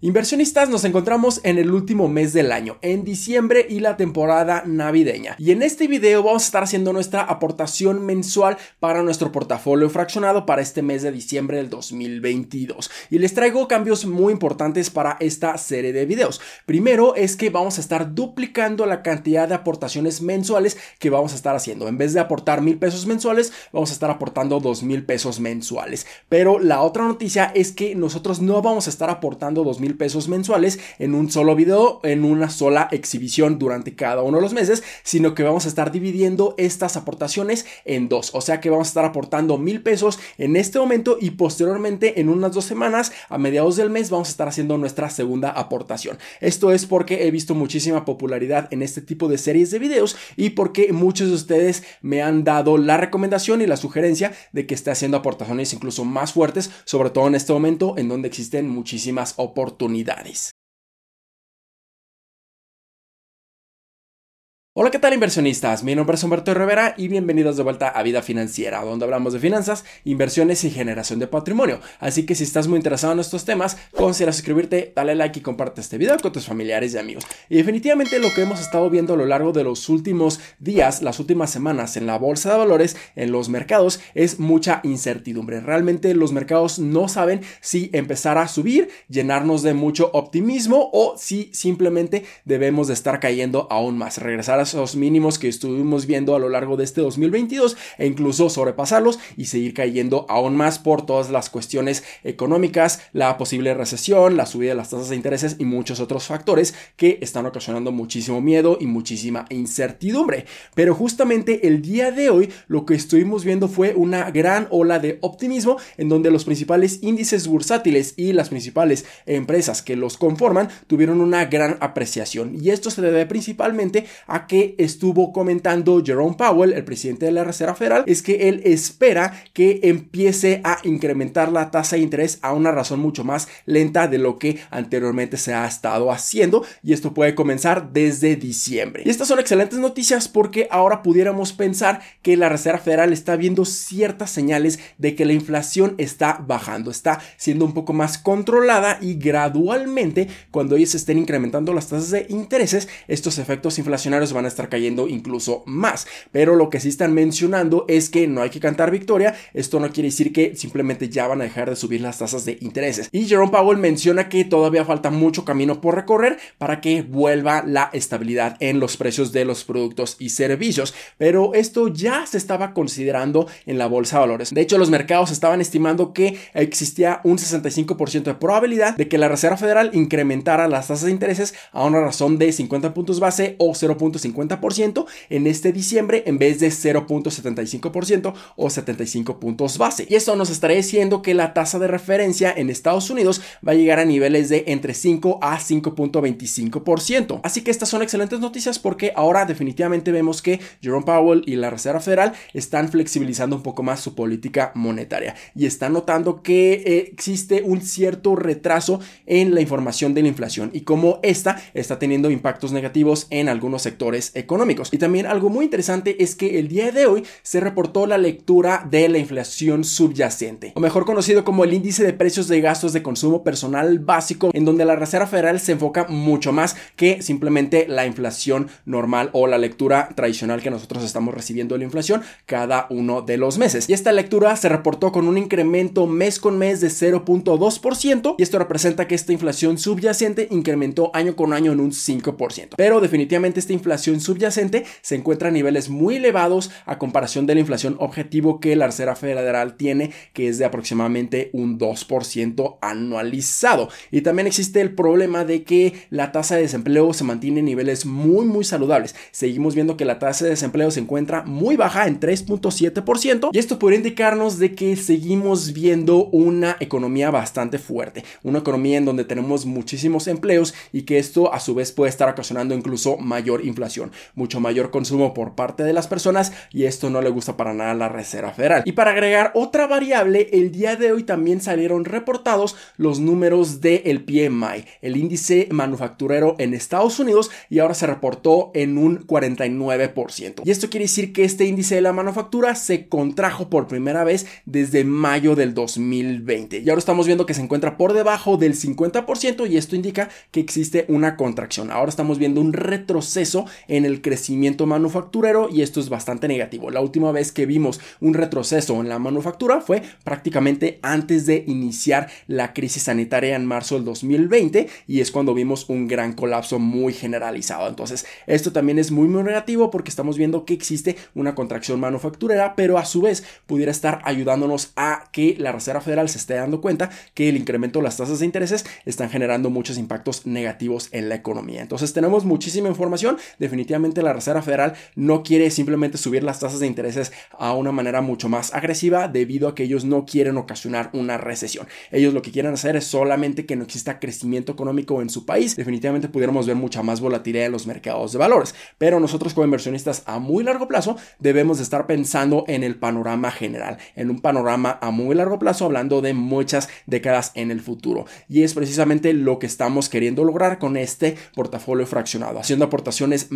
Inversionistas, nos encontramos en el último mes del año, en diciembre y la temporada navideña. Y en este video vamos a estar haciendo nuestra aportación mensual para nuestro portafolio fraccionado para este mes de diciembre del 2022. Y les traigo cambios muy importantes para esta serie de videos. Primero es que vamos a estar duplicando la cantidad de aportaciones mensuales que vamos a estar haciendo. En vez de aportar mil pesos mensuales, vamos a estar aportando dos mil pesos mensuales. Pero la otra noticia es que nosotros no vamos a estar aportando dos mil pesos mensuales en un solo video, en una sola exhibición durante cada uno de los meses, sino que vamos a estar dividiendo estas aportaciones en dos. O sea que vamos a estar aportando mil pesos en este momento y posteriormente en unas dos semanas, a mediados del mes, vamos a estar haciendo nuestra segunda aportación. Esto es porque he visto muchísima popularidad en este tipo de series de videos y porque muchos de ustedes me han dado la recomendación y la sugerencia de que esté haciendo aportaciones incluso más fuertes, sobre todo en este momento en donde existen muchísimas oportunidades oportunidades. Hola, ¿qué tal inversionistas? Mi nombre es Humberto Rivera y bienvenidos de vuelta a Vida Financiera, donde hablamos de finanzas, inversiones y generación de patrimonio. Así que si estás muy interesado en estos temas, considera suscribirte, dale like y comparte este video con tus familiares y amigos. Y definitivamente lo que hemos estado viendo a lo largo de los últimos días, las últimas semanas en la bolsa de valores, en los mercados, es mucha incertidumbre. Realmente los mercados no saben si empezar a subir, llenarnos de mucho optimismo o si simplemente debemos de estar cayendo aún más, regresar a mínimos que estuvimos viendo a lo largo de este 2022 e incluso sobrepasarlos y seguir cayendo aún más por todas las cuestiones económicas, la posible recesión, la subida de las tasas de intereses y muchos otros factores que están ocasionando muchísimo miedo y muchísima incertidumbre. Pero justamente el día de hoy lo que estuvimos viendo fue una gran ola de optimismo en donde los principales índices bursátiles y las principales empresas que los conforman tuvieron una gran apreciación y esto se debe principalmente a que estuvo comentando Jerome Powell, el presidente de la Reserva Federal, es que él espera que empiece a incrementar la tasa de interés a una razón mucho más lenta de lo que anteriormente se ha estado haciendo y esto puede comenzar desde diciembre. Y estas son excelentes noticias porque ahora pudiéramos pensar que la Reserva Federal está viendo ciertas señales de que la inflación está bajando, está siendo un poco más controlada y gradualmente cuando ellos estén incrementando las tasas de intereses, estos efectos inflacionarios van a estar cayendo incluso más. Pero lo que sí están mencionando es que no hay que cantar victoria. Esto no quiere decir que simplemente ya van a dejar de subir las tasas de intereses. Y Jerome Powell menciona que todavía falta mucho camino por recorrer para que vuelva la estabilidad en los precios de los productos y servicios. Pero esto ya se estaba considerando en la bolsa de valores. De hecho, los mercados estaban estimando que existía un 65% de probabilidad de que la Reserva Federal incrementara las tasas de intereses a una razón de 50 puntos base o 0.50 50% en este diciembre en vez de 0.75% o 75 puntos base. Y esto nos estará diciendo que la tasa de referencia en Estados Unidos va a llegar a niveles de entre 5 a 5.25%. Así que estas son excelentes noticias porque ahora definitivamente vemos que Jerome Powell y la Reserva Federal están flexibilizando un poco más su política monetaria y están notando que eh, existe un cierto retraso en la información de la inflación y como esta está teniendo impactos negativos en algunos sectores económicos. Y también algo muy interesante es que el día de hoy se reportó la lectura de la inflación subyacente, o mejor conocido como el índice de precios de gastos de consumo personal básico, en donde la Reserva Federal se enfoca mucho más que simplemente la inflación normal o la lectura tradicional que nosotros estamos recibiendo de la inflación cada uno de los meses. Y esta lectura se reportó con un incremento mes con mes de 0.2% y esto representa que esta inflación subyacente incrementó año con año en un 5%. Pero definitivamente esta inflación subyacente se encuentra a niveles muy elevados a comparación de la inflación objetivo que la Reserva Federal tiene, que es de aproximadamente un 2% anualizado. Y también existe el problema de que la tasa de desempleo se mantiene en niveles muy, muy saludables. Seguimos viendo que la tasa de desempleo se encuentra muy baja en 3.7% y esto podría indicarnos de que seguimos viendo una economía bastante fuerte, una economía en donde tenemos muchísimos empleos y que esto a su vez puede estar ocasionando incluso mayor inflación mucho mayor consumo por parte de las personas y esto no le gusta para nada a la Reserva Federal. Y para agregar otra variable, el día de hoy también salieron reportados los números del PMI, el índice manufacturero en Estados Unidos y ahora se reportó en un 49%. Y esto quiere decir que este índice de la manufactura se contrajo por primera vez desde mayo del 2020. Y ahora estamos viendo que se encuentra por debajo del 50% y esto indica que existe una contracción. Ahora estamos viendo un retroceso en el crecimiento manufacturero y esto es bastante negativo. La última vez que vimos un retroceso en la manufactura fue prácticamente antes de iniciar la crisis sanitaria en marzo del 2020 y es cuando vimos un gran colapso muy generalizado. Entonces, esto también es muy, muy negativo porque estamos viendo que existe una contracción manufacturera, pero a su vez pudiera estar ayudándonos a que la Reserva Federal se esté dando cuenta que el incremento de las tasas de intereses están generando muchos impactos negativos en la economía. Entonces, tenemos muchísima información. Definitivamente la Reserva Federal no quiere simplemente subir las tasas de intereses a una manera mucho más agresiva debido a que ellos no quieren ocasionar una recesión. Ellos lo que quieren hacer es solamente que no exista crecimiento económico en su país. Definitivamente pudiéramos ver mucha más volatilidad en los mercados de valores, pero nosotros como inversionistas a muy largo plazo debemos de estar pensando en el panorama general, en un panorama a muy largo plazo hablando de muchas décadas en el futuro. Y es precisamente lo que estamos queriendo lograr con este portafolio fraccionado, haciendo aportaciones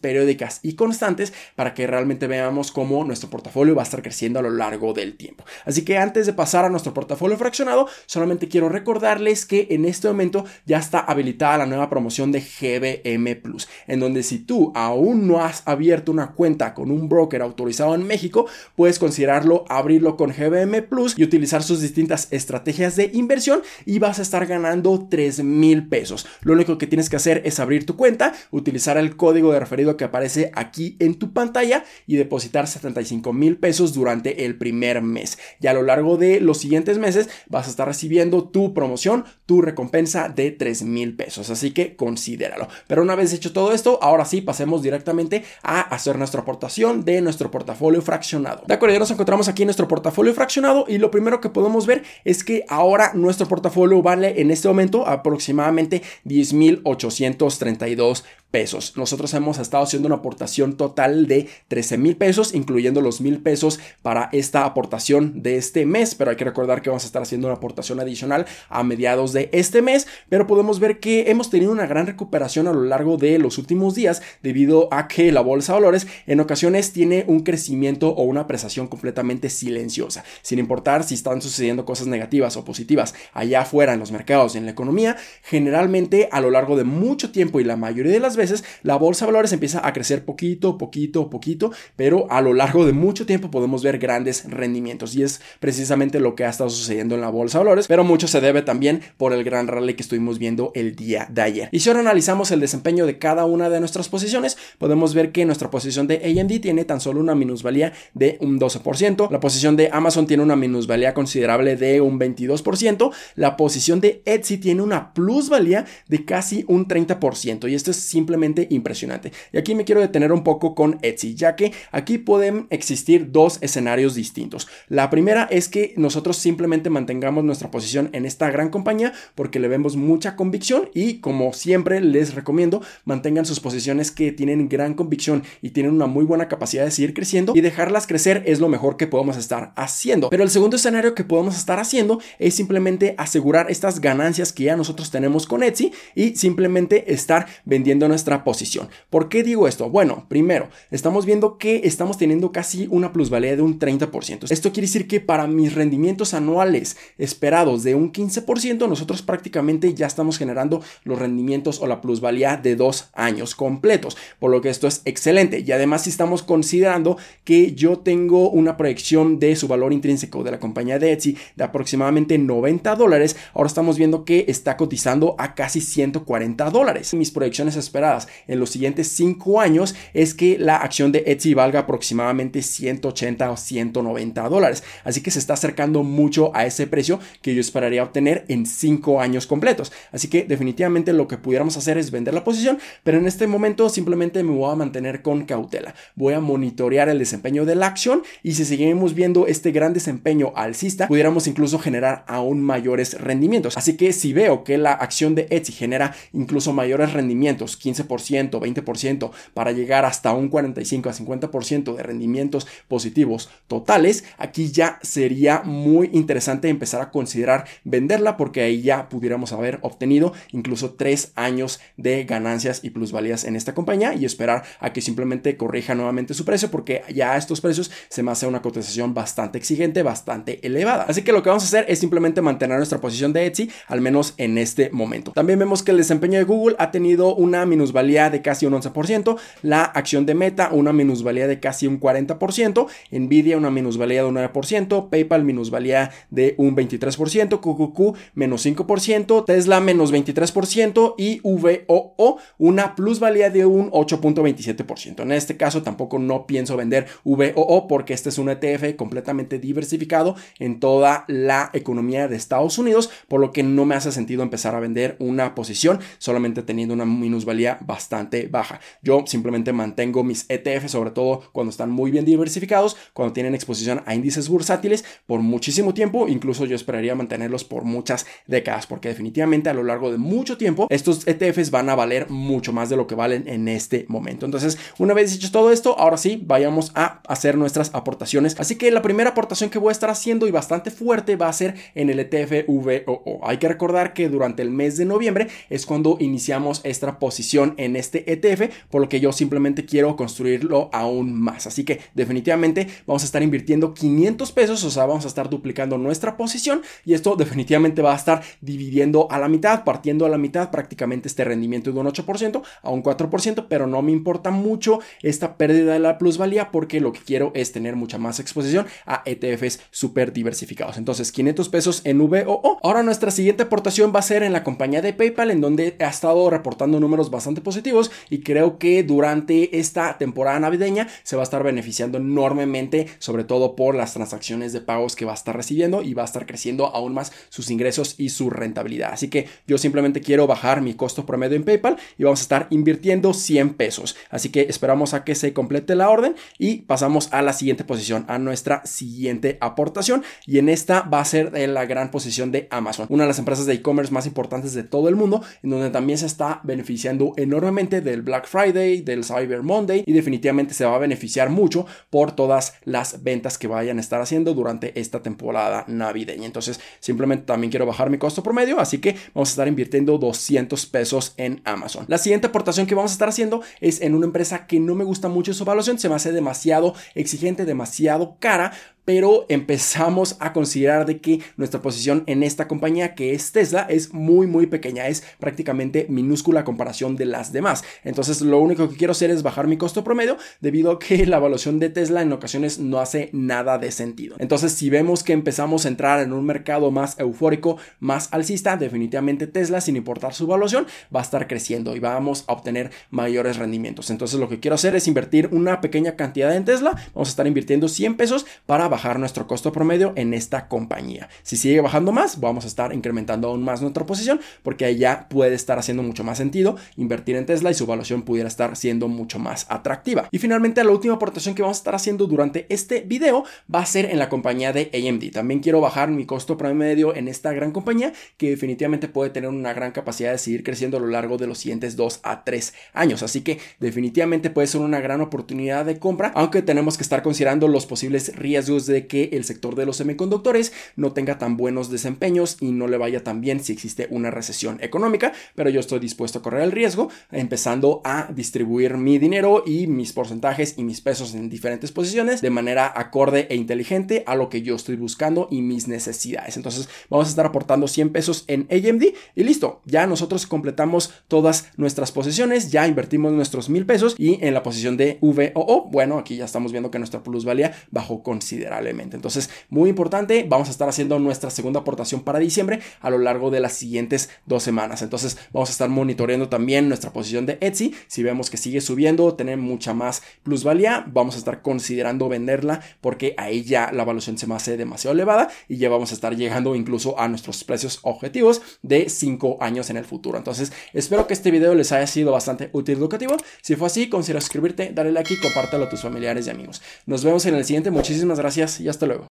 periódicas y constantes para que realmente veamos cómo nuestro portafolio va a estar creciendo a lo largo del tiempo. Así que antes de pasar a nuestro portafolio fraccionado, solamente quiero recordarles que en este momento ya está habilitada la nueva promoción de GBM Plus, en donde si tú aún no has abierto una cuenta con un broker autorizado en México, puedes considerarlo abrirlo con GBM Plus y utilizar sus distintas estrategias de inversión y vas a estar ganando 3 mil pesos. Lo único que tienes que hacer es abrir tu cuenta, utilizar el código de referido que aparece aquí en tu pantalla y depositar 75 mil pesos durante el primer mes. Y a lo largo de los siguientes meses vas a estar recibiendo tu promoción, tu recompensa de 3 mil pesos. Así que considéralo. Pero una vez hecho todo esto, ahora sí pasemos directamente a hacer nuestra aportación de nuestro portafolio fraccionado. De acuerdo, ya nos encontramos aquí en nuestro portafolio fraccionado y lo primero que podemos ver es que ahora nuestro portafolio vale en este momento aproximadamente 10.832 pesos. Nosotros hemos estado haciendo una aportación total de 13 mil pesos, incluyendo los mil pesos para esta aportación de este mes, pero hay que recordar que vamos a estar haciendo una aportación adicional a mediados de este mes, pero podemos ver que hemos tenido una gran recuperación a lo largo de los últimos días debido a que la bolsa de valores en ocasiones tiene un crecimiento o una apreciación completamente silenciosa, sin importar si están sucediendo cosas negativas o positivas allá afuera en los mercados y en la economía, generalmente a lo largo de mucho tiempo y la mayoría de las veces la bolsa de valores empieza a crecer poquito, poquito, poquito, pero a lo largo de mucho tiempo podemos ver grandes rendimientos y es precisamente lo que ha estado sucediendo en la bolsa de valores, pero mucho se debe también por el gran rally que estuvimos viendo el día de ayer. Y si ahora analizamos el desempeño de cada una de nuestras posiciones, podemos ver que nuestra posición de AMD tiene tan solo una minusvalía de un 12%, la posición de Amazon tiene una minusvalía considerable de un 22%, la posición de Etsy tiene una plusvalía de casi un 30% y esto es simplemente impresionante. Y aquí me quiero detener un poco con Etsy, ya que aquí pueden existir dos escenarios distintos. La primera es que nosotros simplemente mantengamos nuestra posición en esta gran compañía porque le vemos mucha convicción y como siempre les recomiendo mantengan sus posiciones que tienen gran convicción y tienen una muy buena capacidad de seguir creciendo y dejarlas crecer es lo mejor que podemos estar haciendo. Pero el segundo escenario que podemos estar haciendo es simplemente asegurar estas ganancias que ya nosotros tenemos con Etsy y simplemente estar vendiendo posición. ¿Por qué digo esto? Bueno, primero, estamos viendo que estamos teniendo casi una plusvalía de un 30%. Esto quiere decir que para mis rendimientos anuales esperados de un 15%, nosotros prácticamente ya estamos generando los rendimientos o la plusvalía de dos años completos, por lo que esto es excelente. Y además, si estamos considerando que yo tengo una proyección de su valor intrínseco de la compañía de Etsy de aproximadamente 90 dólares, ahora estamos viendo que está cotizando a casi 140 dólares. Mis proyecciones esperadas en los siguientes 5 años es que la acción de Etsy valga aproximadamente 180 o 190 dólares. Así que se está acercando mucho a ese precio que yo esperaría obtener en 5 años completos. Así que definitivamente lo que pudiéramos hacer es vender la posición, pero en este momento simplemente me voy a mantener con cautela. Voy a monitorear el desempeño de la acción y si seguimos viendo este gran desempeño alcista, pudiéramos incluso generar aún mayores rendimientos. Así que si veo que la acción de Etsy genera incluso mayores rendimientos, 15 15%, 20% para llegar hasta un 45 a 50% de rendimientos positivos totales, aquí ya sería muy interesante empezar a considerar venderla porque ahí ya pudiéramos haber obtenido incluso tres años de ganancias y plusvalías en esta compañía y esperar a que simplemente corrija nuevamente su precio porque ya a estos precios se me hace una cotización bastante exigente, bastante elevada. Así que lo que vamos a hacer es simplemente mantener nuestra posición de Etsy, al menos en este momento. También vemos que el desempeño de Google ha tenido una minusvalía de casi un 11%, la acción de Meta una minusvalía de casi un 40%, Nvidia una minusvalía de un 9%, PayPal minusvalía de un 23%, QQQ menos 5%, Tesla menos 23% y VOO una plusvalía de un 8.27%. En este caso tampoco no pienso vender VOO porque este es un ETF completamente diversificado en toda la economía de Estados Unidos, por lo que no me hace sentido empezar a vender una posición solamente teniendo una minusvalía bastante baja. Yo simplemente mantengo mis ETF, sobre todo cuando están muy bien diversificados, cuando tienen exposición a índices bursátiles por muchísimo tiempo, incluso yo esperaría mantenerlos por muchas décadas, porque definitivamente a lo largo de mucho tiempo estos ETFs van a valer mucho más de lo que valen en este momento. Entonces, una vez dicho todo esto, ahora sí, vayamos a hacer nuestras aportaciones. Así que la primera aportación que voy a estar haciendo y bastante fuerte va a ser en el ETF VOO. Hay que recordar que durante el mes de noviembre es cuando iniciamos esta posición en este ETF, por lo que yo simplemente quiero construirlo aún más. Así que definitivamente vamos a estar invirtiendo 500 pesos, o sea, vamos a estar duplicando nuestra posición y esto definitivamente va a estar dividiendo a la mitad, partiendo a la mitad prácticamente este rendimiento de un 8% a un 4%, pero no me importa mucho esta pérdida de la plusvalía porque lo que quiero es tener mucha más exposición a ETFs súper diversificados. Entonces, 500 pesos en VOO. Ahora nuestra siguiente aportación va a ser en la compañía de PayPal, en donde ha estado reportando números bastante positivos y creo que durante esta temporada navideña se va a estar beneficiando enormemente, sobre todo por las transacciones de pagos que va a estar recibiendo y va a estar creciendo aún más sus ingresos y su rentabilidad. Así que yo simplemente quiero bajar mi costo promedio en PayPal y vamos a estar invirtiendo 100 pesos. Así que esperamos a que se complete la orden y pasamos a la siguiente posición, a nuestra siguiente aportación y en esta va a ser la gran posición de Amazon, una de las empresas de e-commerce más importantes de todo el mundo, en donde también se está beneficiando enormemente del Black Friday, del Cyber Monday y definitivamente se va a beneficiar mucho por todas las ventas que vayan a estar haciendo durante esta temporada navideña. Entonces, simplemente también quiero bajar mi costo promedio, así que vamos a estar invirtiendo 200 pesos en Amazon. La siguiente aportación que vamos a estar haciendo es en una empresa que no me gusta mucho su evaluación, se me hace demasiado exigente, demasiado cara, pero empezamos a considerar de que nuestra posición en esta compañía que es Tesla es muy muy pequeña, es prácticamente minúscula a comparación de las demás. Entonces lo único que quiero hacer es bajar mi costo promedio debido a que la evaluación de Tesla en ocasiones no hace nada de sentido. Entonces si vemos que empezamos a entrar en un mercado más eufórico, más alcista, definitivamente Tesla sin importar su evaluación va a estar creciendo y vamos a obtener mayores rendimientos. Entonces lo que quiero hacer es invertir una pequeña cantidad en Tesla, vamos a estar invirtiendo 100 pesos para bajar bajar nuestro costo promedio en esta compañía. Si sigue bajando más, vamos a estar incrementando aún más nuestra posición porque ahí ya puede estar haciendo mucho más sentido invertir en Tesla y su evaluación pudiera estar siendo mucho más atractiva. Y finalmente la última aportación que vamos a estar haciendo durante este video va a ser en la compañía de AMD. También quiero bajar mi costo promedio en esta gran compañía que definitivamente puede tener una gran capacidad de seguir creciendo a lo largo de los siguientes 2 a 3 años. Así que definitivamente puede ser una gran oportunidad de compra, aunque tenemos que estar considerando los posibles riesgos de que el sector de los semiconductores no tenga tan buenos desempeños y no le vaya tan bien si existe una recesión económica, pero yo estoy dispuesto a correr el riesgo empezando a distribuir mi dinero y mis porcentajes y mis pesos en diferentes posiciones de manera acorde e inteligente a lo que yo estoy buscando y mis necesidades. Entonces vamos a estar aportando 100 pesos en AMD y listo, ya nosotros completamos todas nuestras posiciones, ya invertimos nuestros mil pesos y en la posición de VOO, bueno, aquí ya estamos viendo que nuestra plusvalía bajó considerable. Entonces, muy importante, vamos a estar haciendo nuestra segunda aportación para diciembre a lo largo de las siguientes dos semanas. Entonces, vamos a estar monitoreando también nuestra posición de Etsy. Si vemos que sigue subiendo, tener mucha más plusvalía, vamos a estar considerando venderla porque ahí ya la evaluación se me hace demasiado elevada y ya vamos a estar llegando incluso a nuestros precios objetivos de 5 años en el futuro. Entonces, espero que este video les haya sido bastante útil y educativo. Si fue así, considera suscribirte, darle like y compártelo a tus familiares y amigos. Nos vemos en el siguiente. Muchísimas gracias y hasta luego.